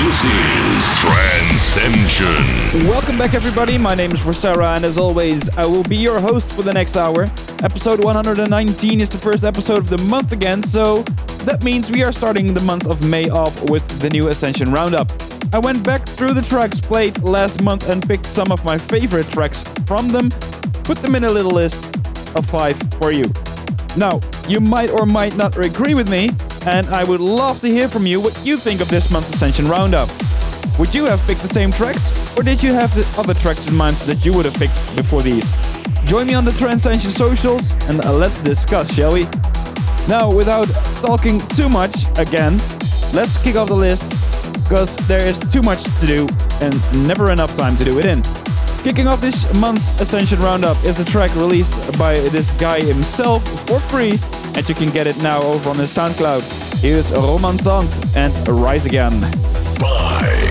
this is Trancescension. Welcome back, everybody. My name is Vorcera, and as always, I will be your host for the next hour. Episode 119 is the first episode of the month again, so that means we are starting the month of May off with the new Ascension Roundup. I went back through the tracks played last month and picked some of my favorite tracks from them, put them in a little list of five for you. Now, you might or might not agree with me, and I would love to hear from you what you think of this month's Ascension Roundup. Would you have picked the same tracks, or did you have the other tracks in mind that you would have picked before these? Join me on the Trancescension socials and uh, let's discuss, shall we? Now, without talking too much again, let's kick off the list because there is too much to do and never enough time to do it in. Kicking off this month's Ascension Roundup is a track released by this guy himself for free, and you can get it now over on his SoundCloud. Here's Roman Sand and Rise Again. Five.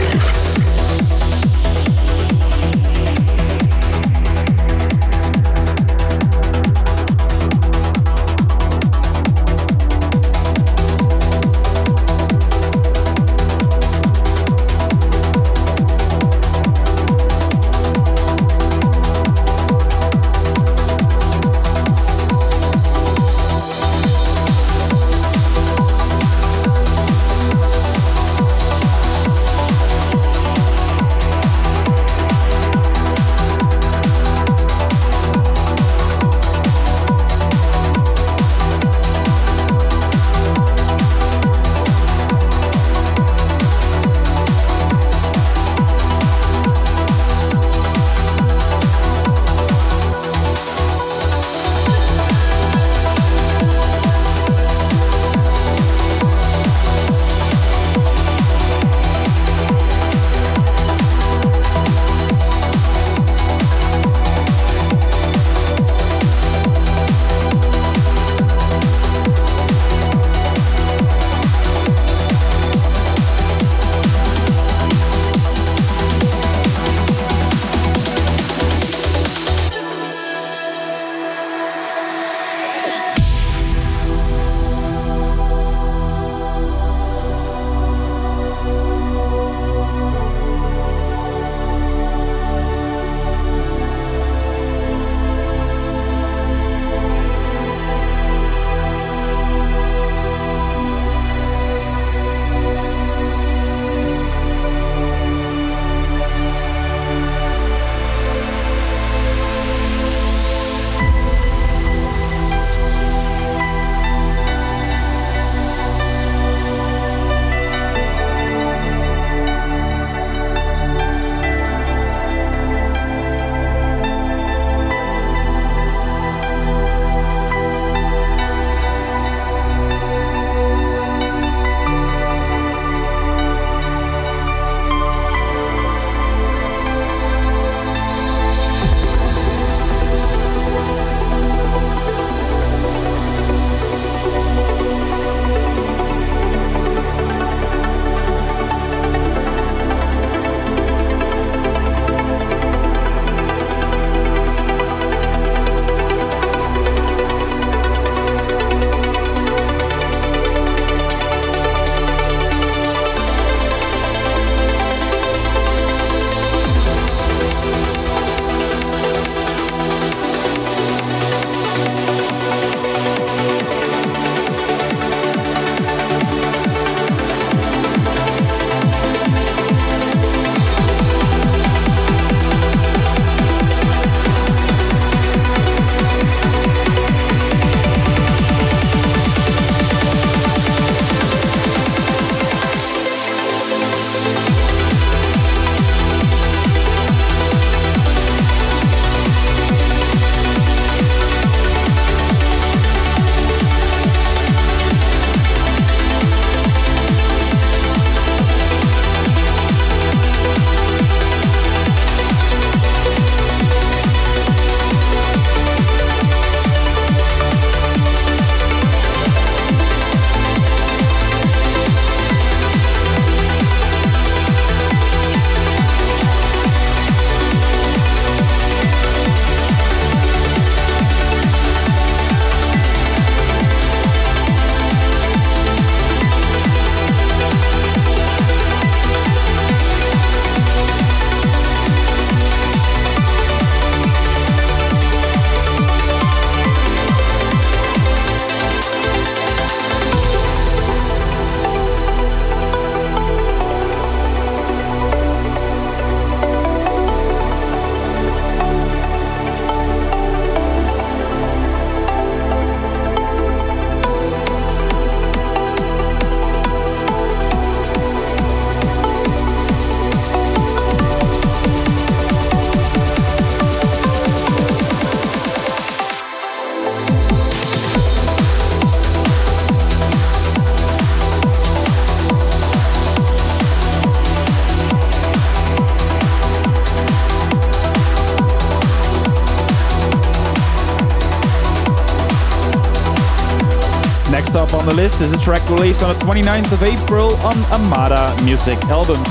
List is a track released on the 29th of April on Armada Music Albums.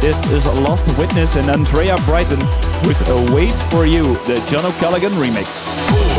This is Lost Witness and Andrea Britton with A Wait For You, the John O'Callaghan remix.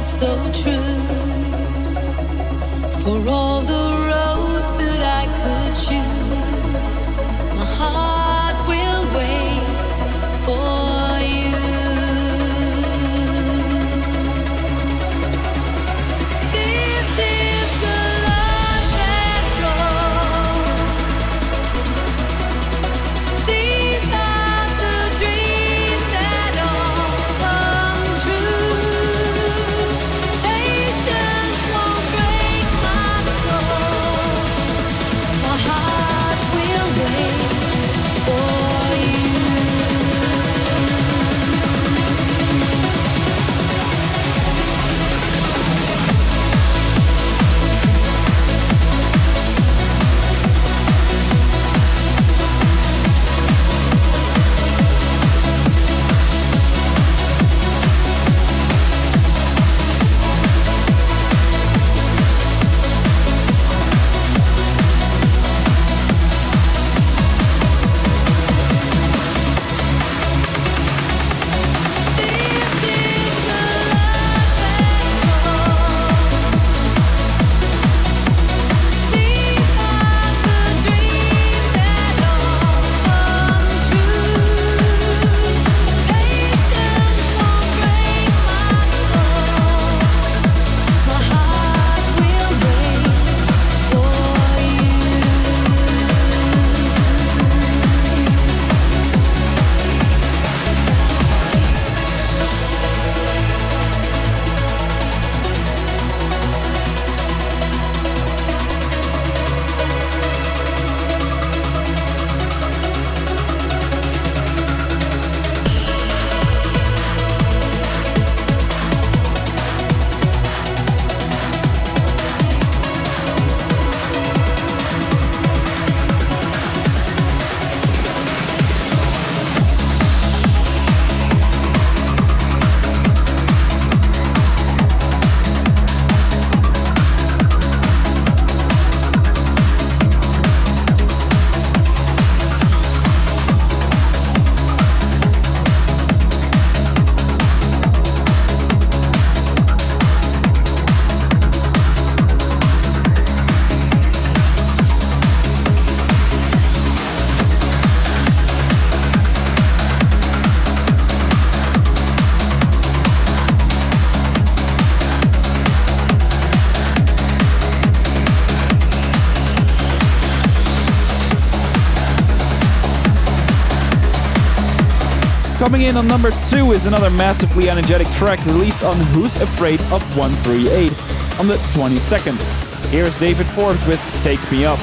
Soul. Coming in on number two is another massively energetic track released on Who's Afraid of 138 on the 22nd. Here's David Forbes with Take Me Up.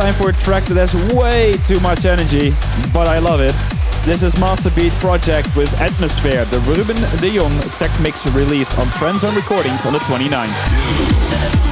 Time for a track that has way too much energy, but I love it. This is Master Beat Projekt with Atmosphere, the Ruben de Jong tech mix release on TranZone Recordings on the 29th.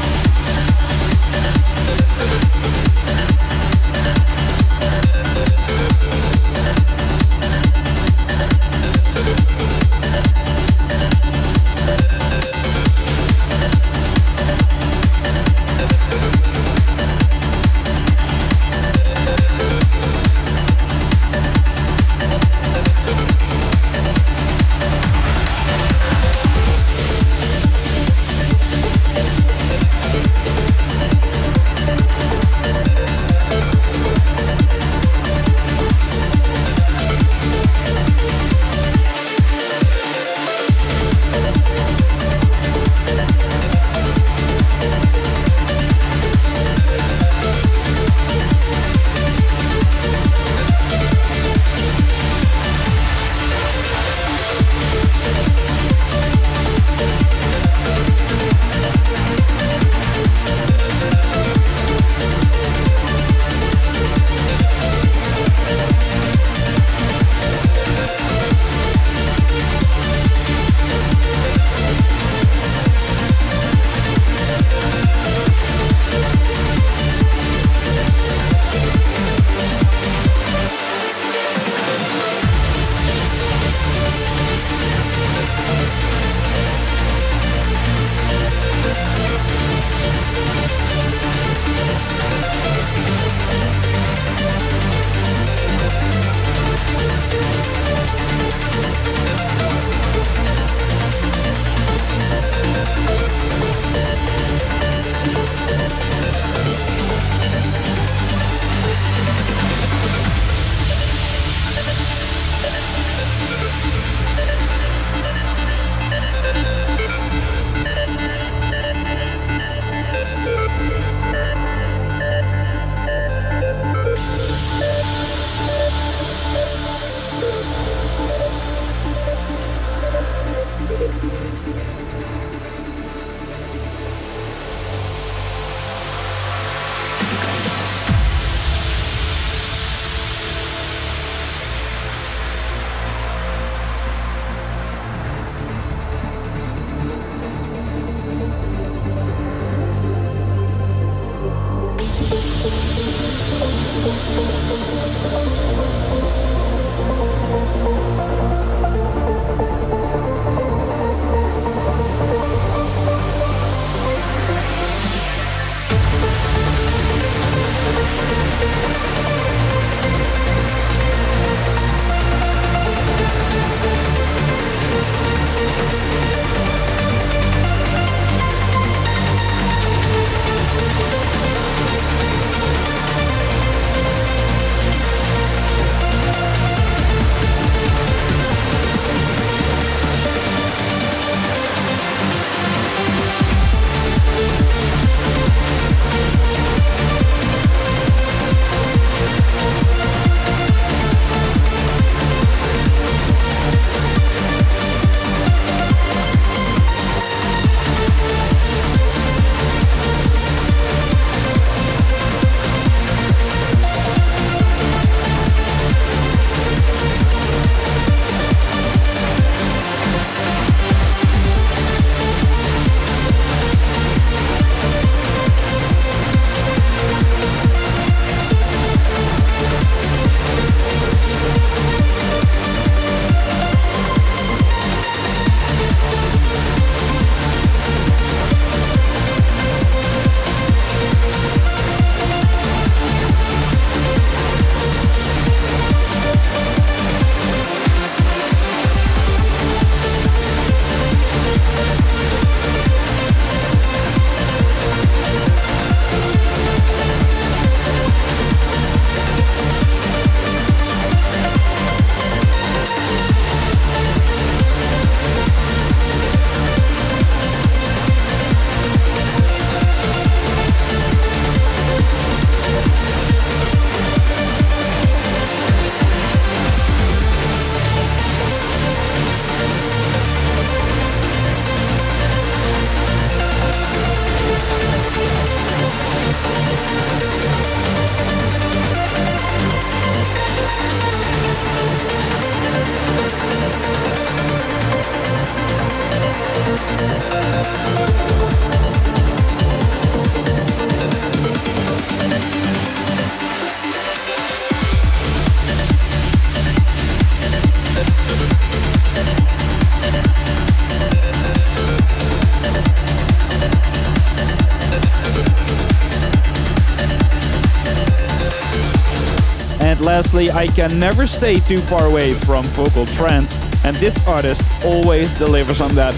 I can never stay too far away from vocal trance, and this artist always delivers on that.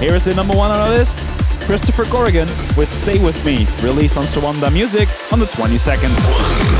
Here is the number one on our list Christopher Corrigan with Stay With Me, released on Suanda Music on the 22nd.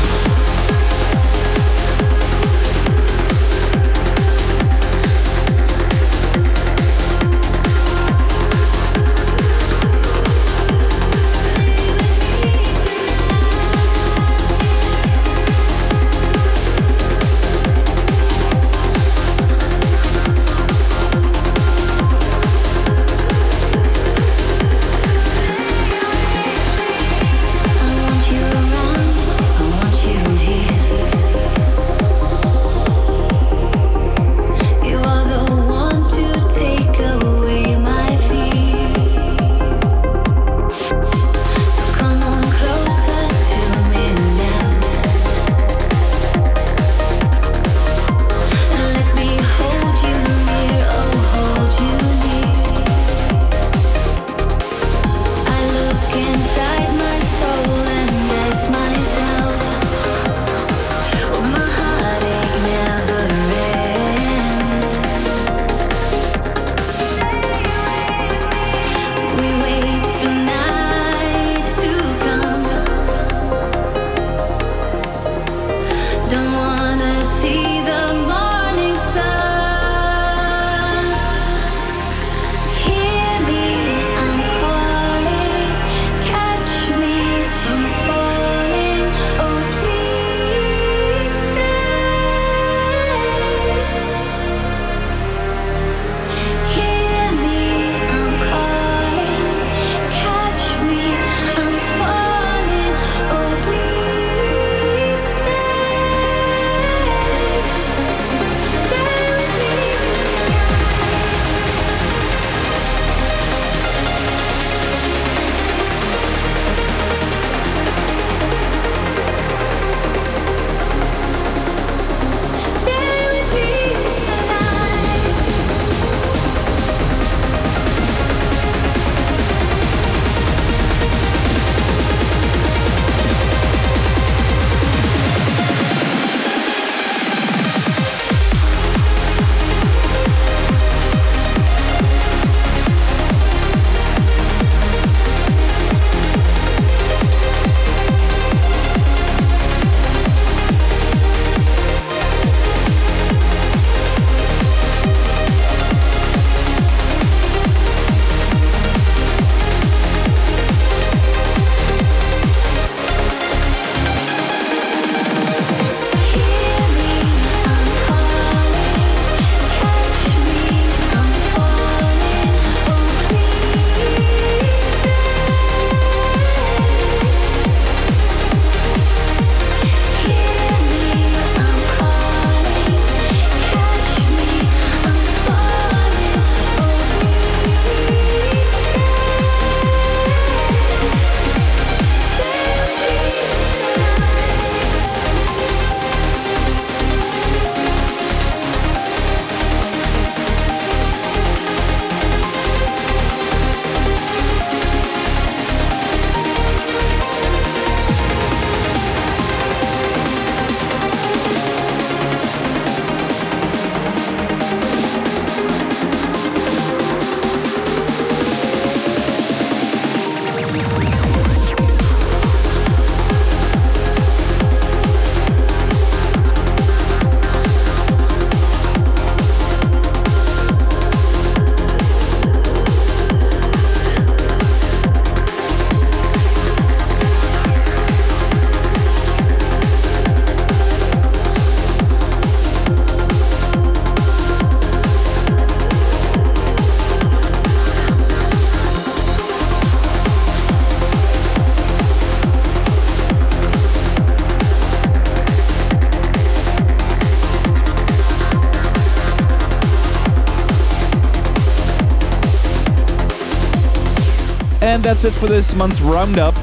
That's it for this month's roundup.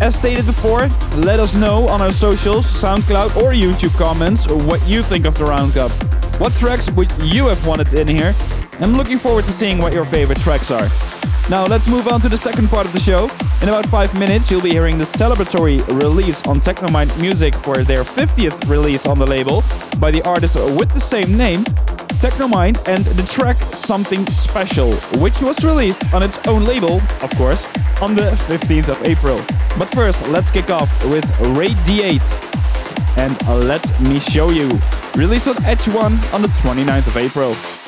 As stated before, let us know on our socials, SoundCloud or YouTube comments what you think of the roundup. What tracks would you have wanted in here? I'm looking forward to seeing what your favorite tracks are. Now let's move on to the second part of the show. In about five minutes, you'll be hearing the celebratory release on Tecnomind Music for their 50th release on the label by the artist with the same name, Tecnomind, and the track Something Special, which was released on its own label, of course, on the 15th of April. But first, let's kick off with Raid D8 and Let Me Show You, released on Edge One on the 29th of April.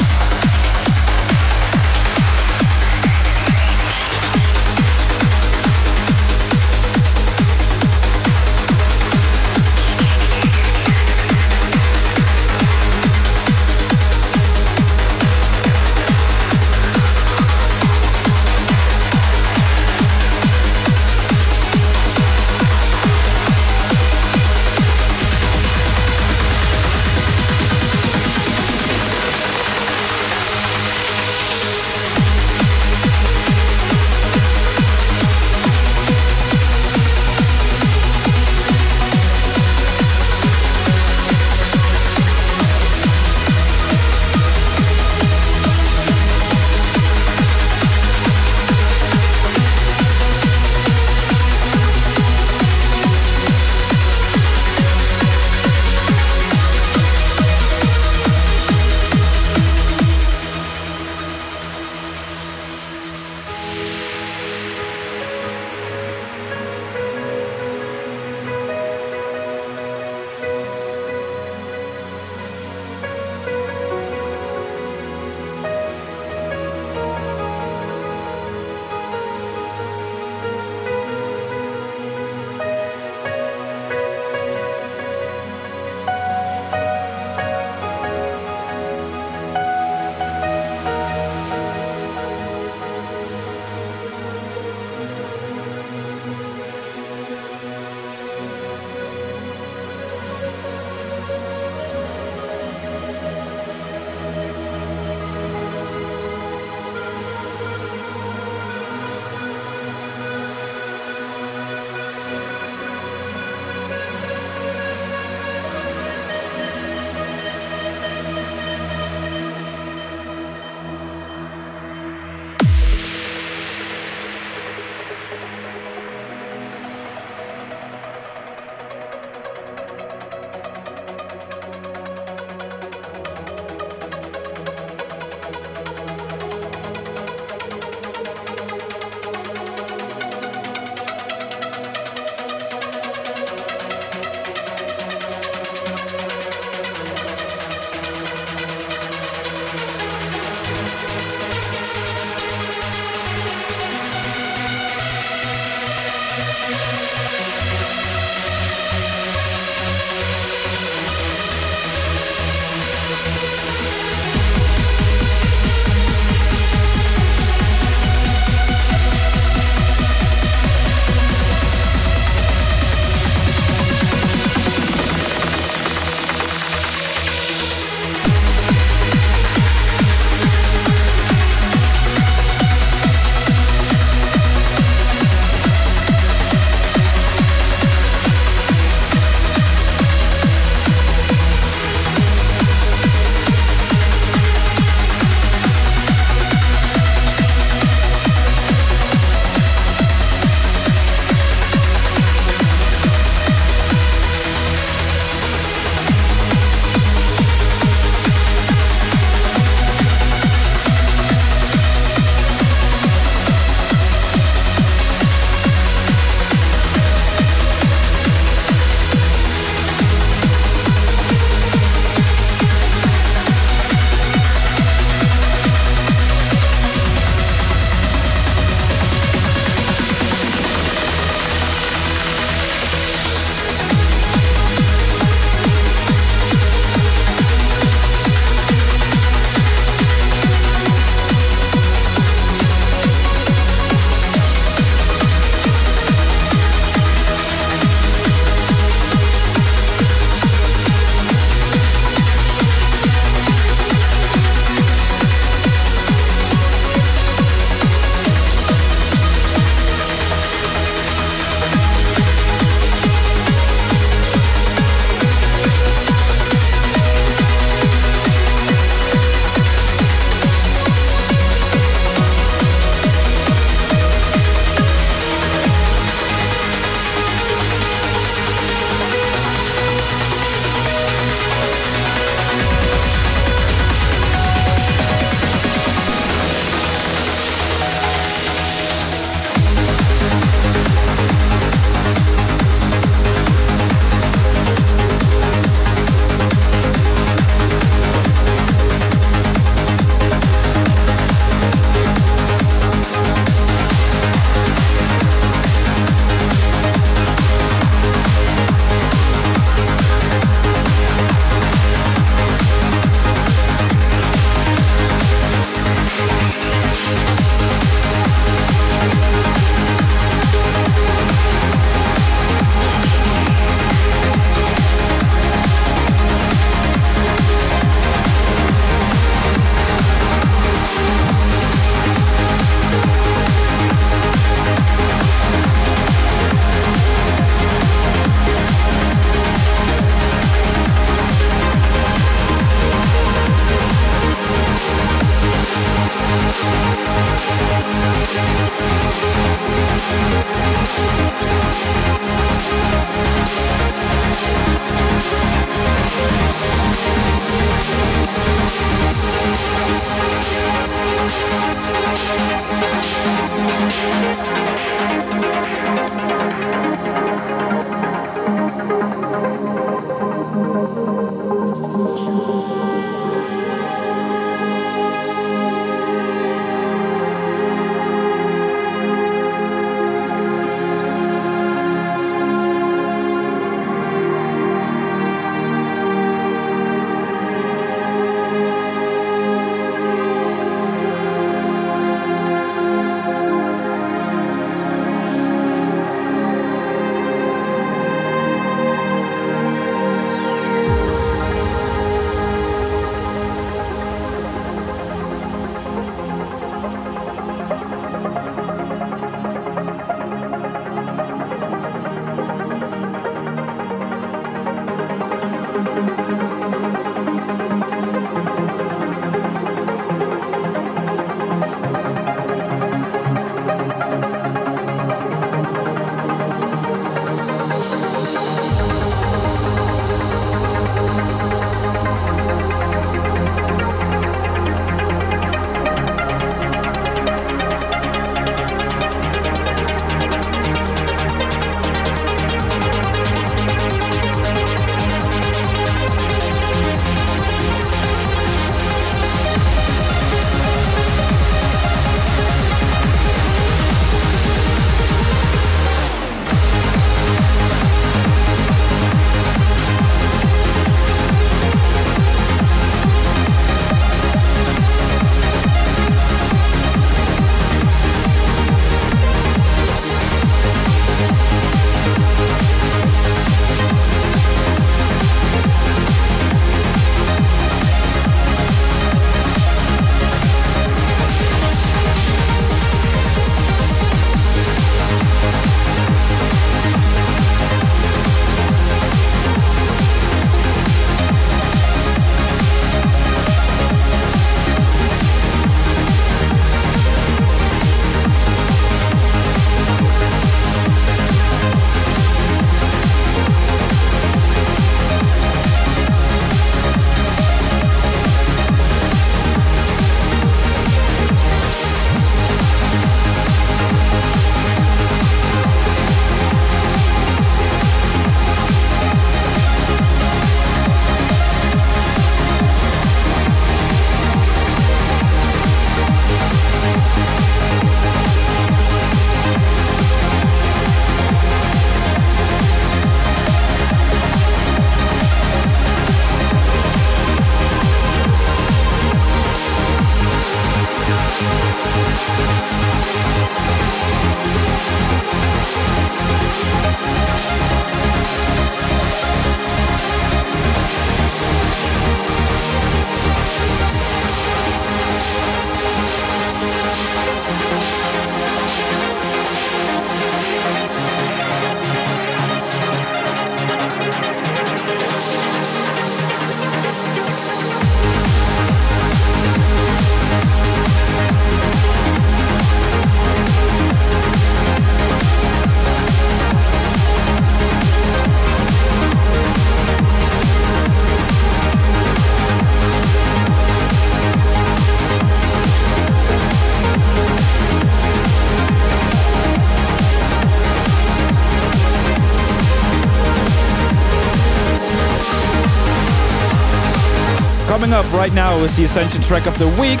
Right now is the Ascension track of the week.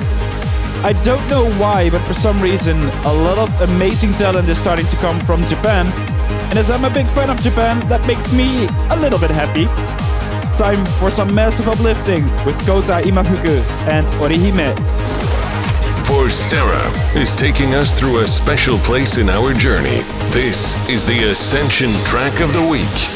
I don't know why, but for some reason, a lot of amazing talent is starting to come from Japan. And as I'm a big fan of Japan, that makes me a little bit happy. Time for some massive uplifting with Kohta Imafuku and Orihime. Vorcera is taking us through a special place in our journey. This is the Ascension track of the week.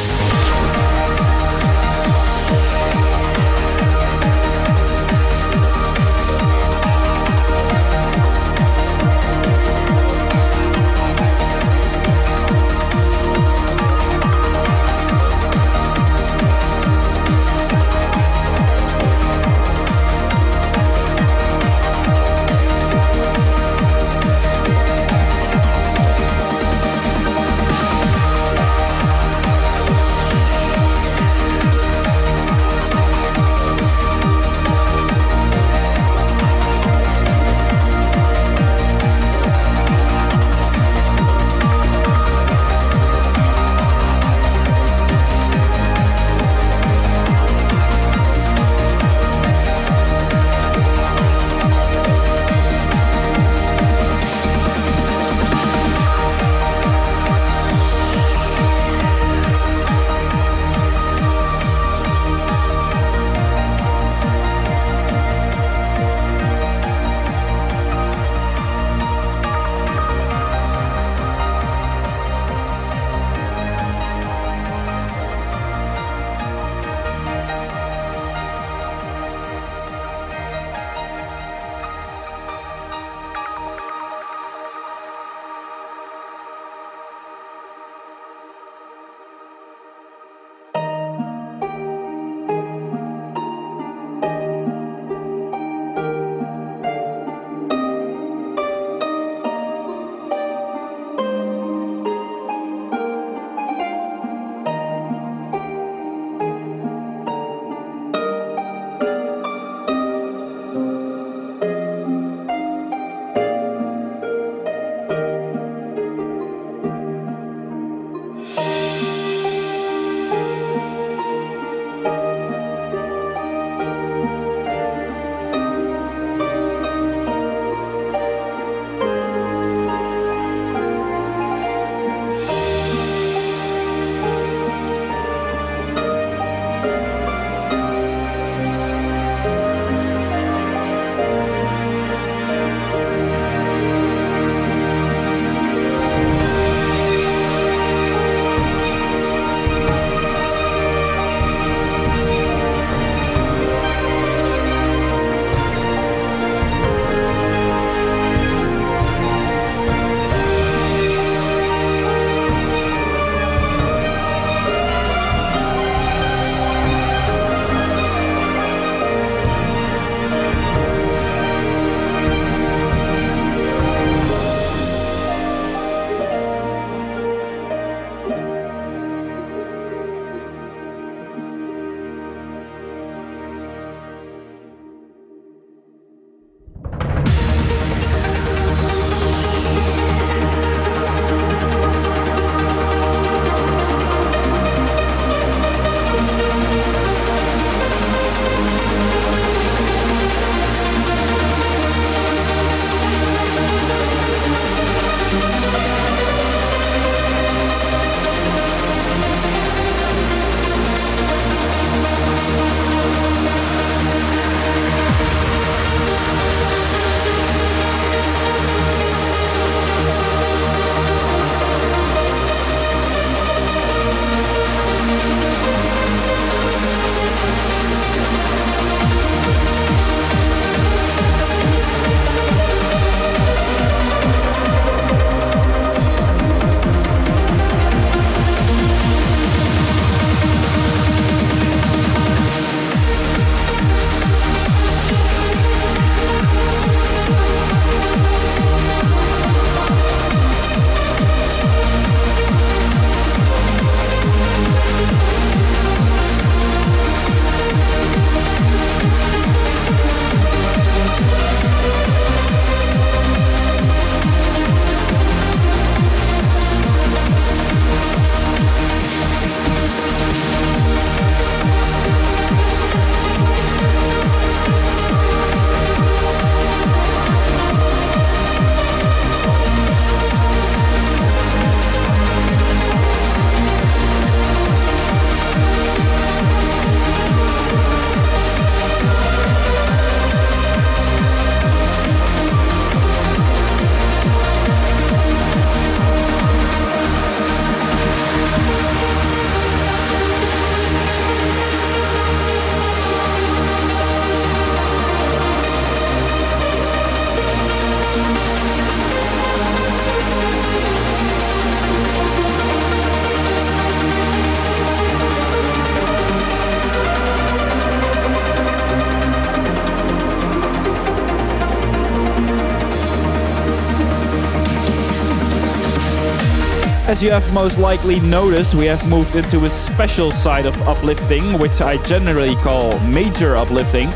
As you have most likely noticed, we have moved into a special side of uplifting, which I generally call major uplifting.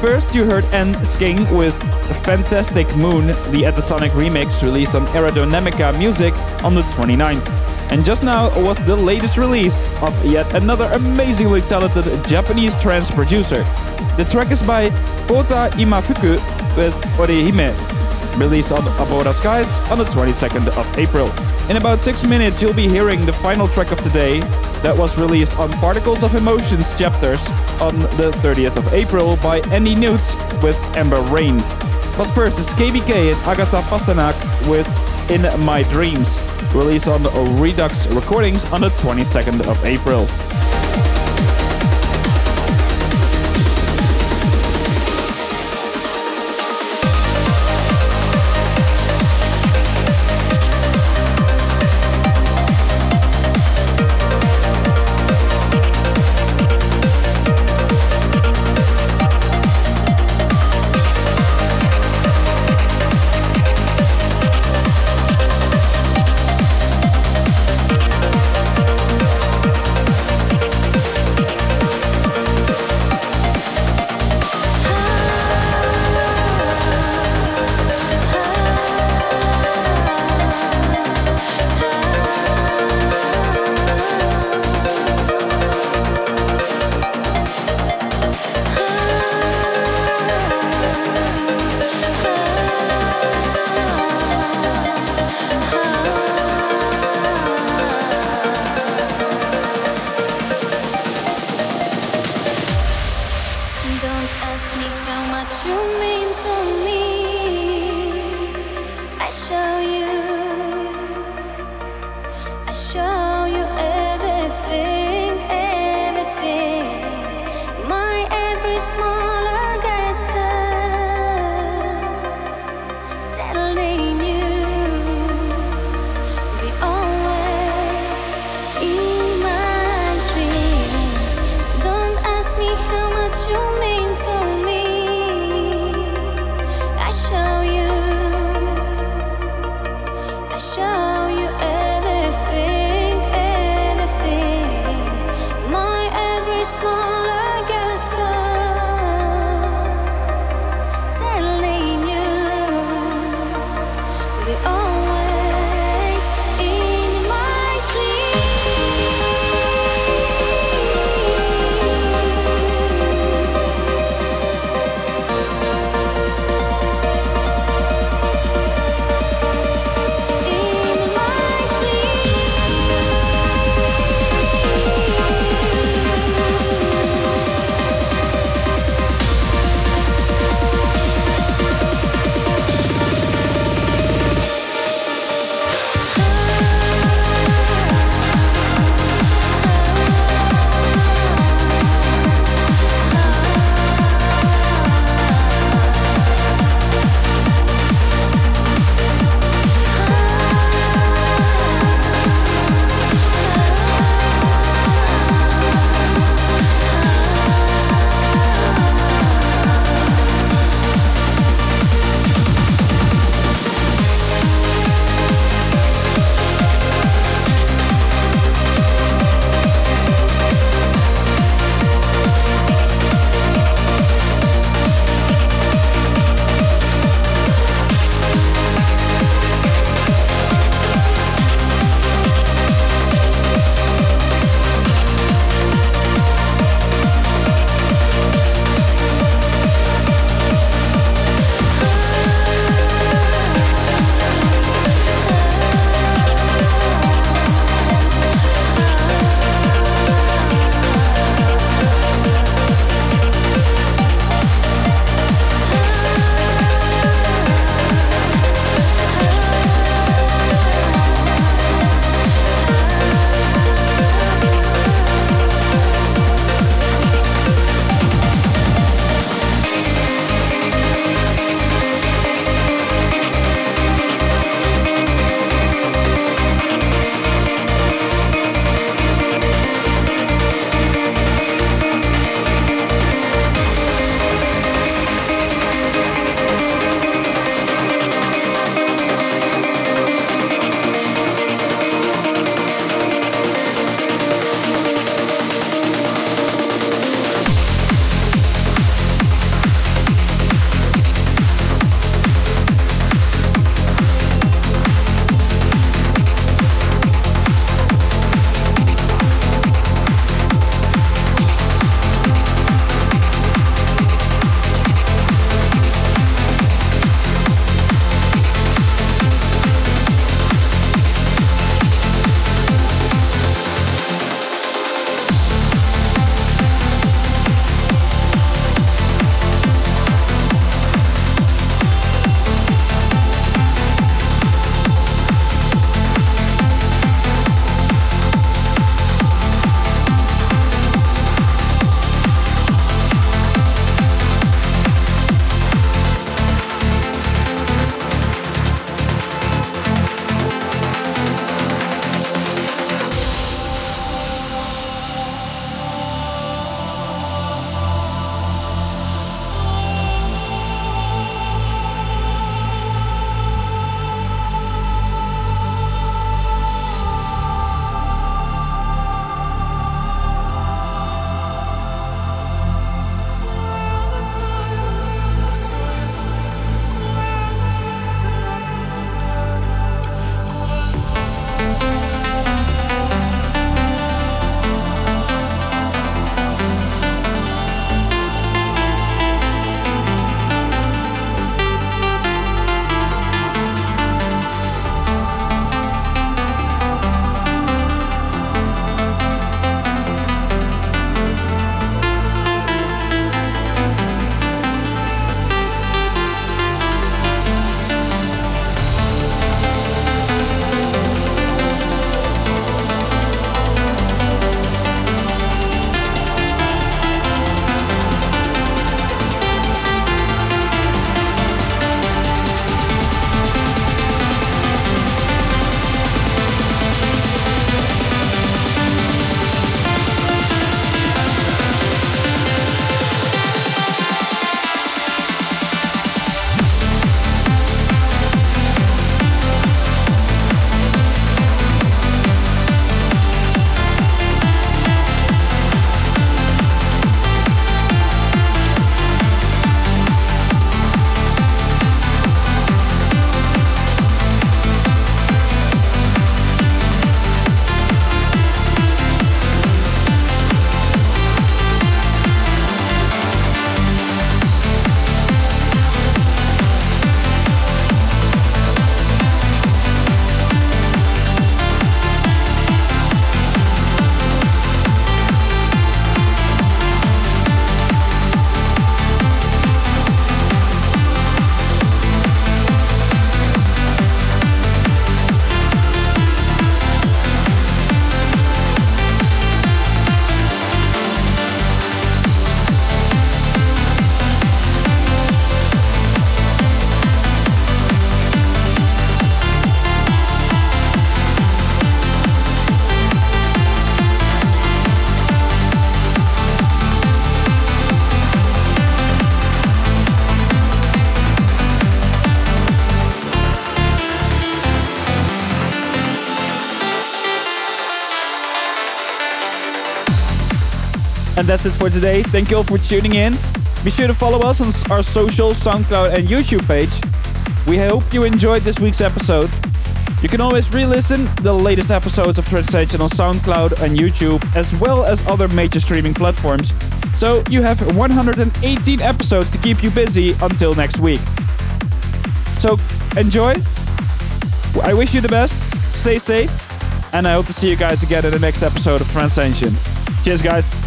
First, you heard N Skeng with Fantastic Moon, the Etasonic remix released on Aerodynamica Music on the 29th. And just now was the latest release of yet another amazingly talented Japanese trance producer. The track is by Kohta Imafuku with Orihime, released on Abora Skies on the 22nd of April. In about 6 minutes you'll be hearing the final track of the day that was released on Particles of Emotions chapters on the 30th of April by Andy Newtz with Amber Rain. But first it's KBK and Agata Pasternak with In My Dreams, released on Redux Recordings on the 22nd of April. That's it for today. Thank you all for tuning in. Be sure to follow us on our social, SoundCloud, and YouTube page. We hope you enjoyed this week's episode. You can always re-listen the latest episodes of Trancescension on SoundCloud and YouTube, as well as other major streaming platforms. So you have 118 episodes to keep you busy until next week. So enjoy. I wish you the best. Stay safe. And I hope to see you guys again in the next episode of Trancescension. Cheers, guys.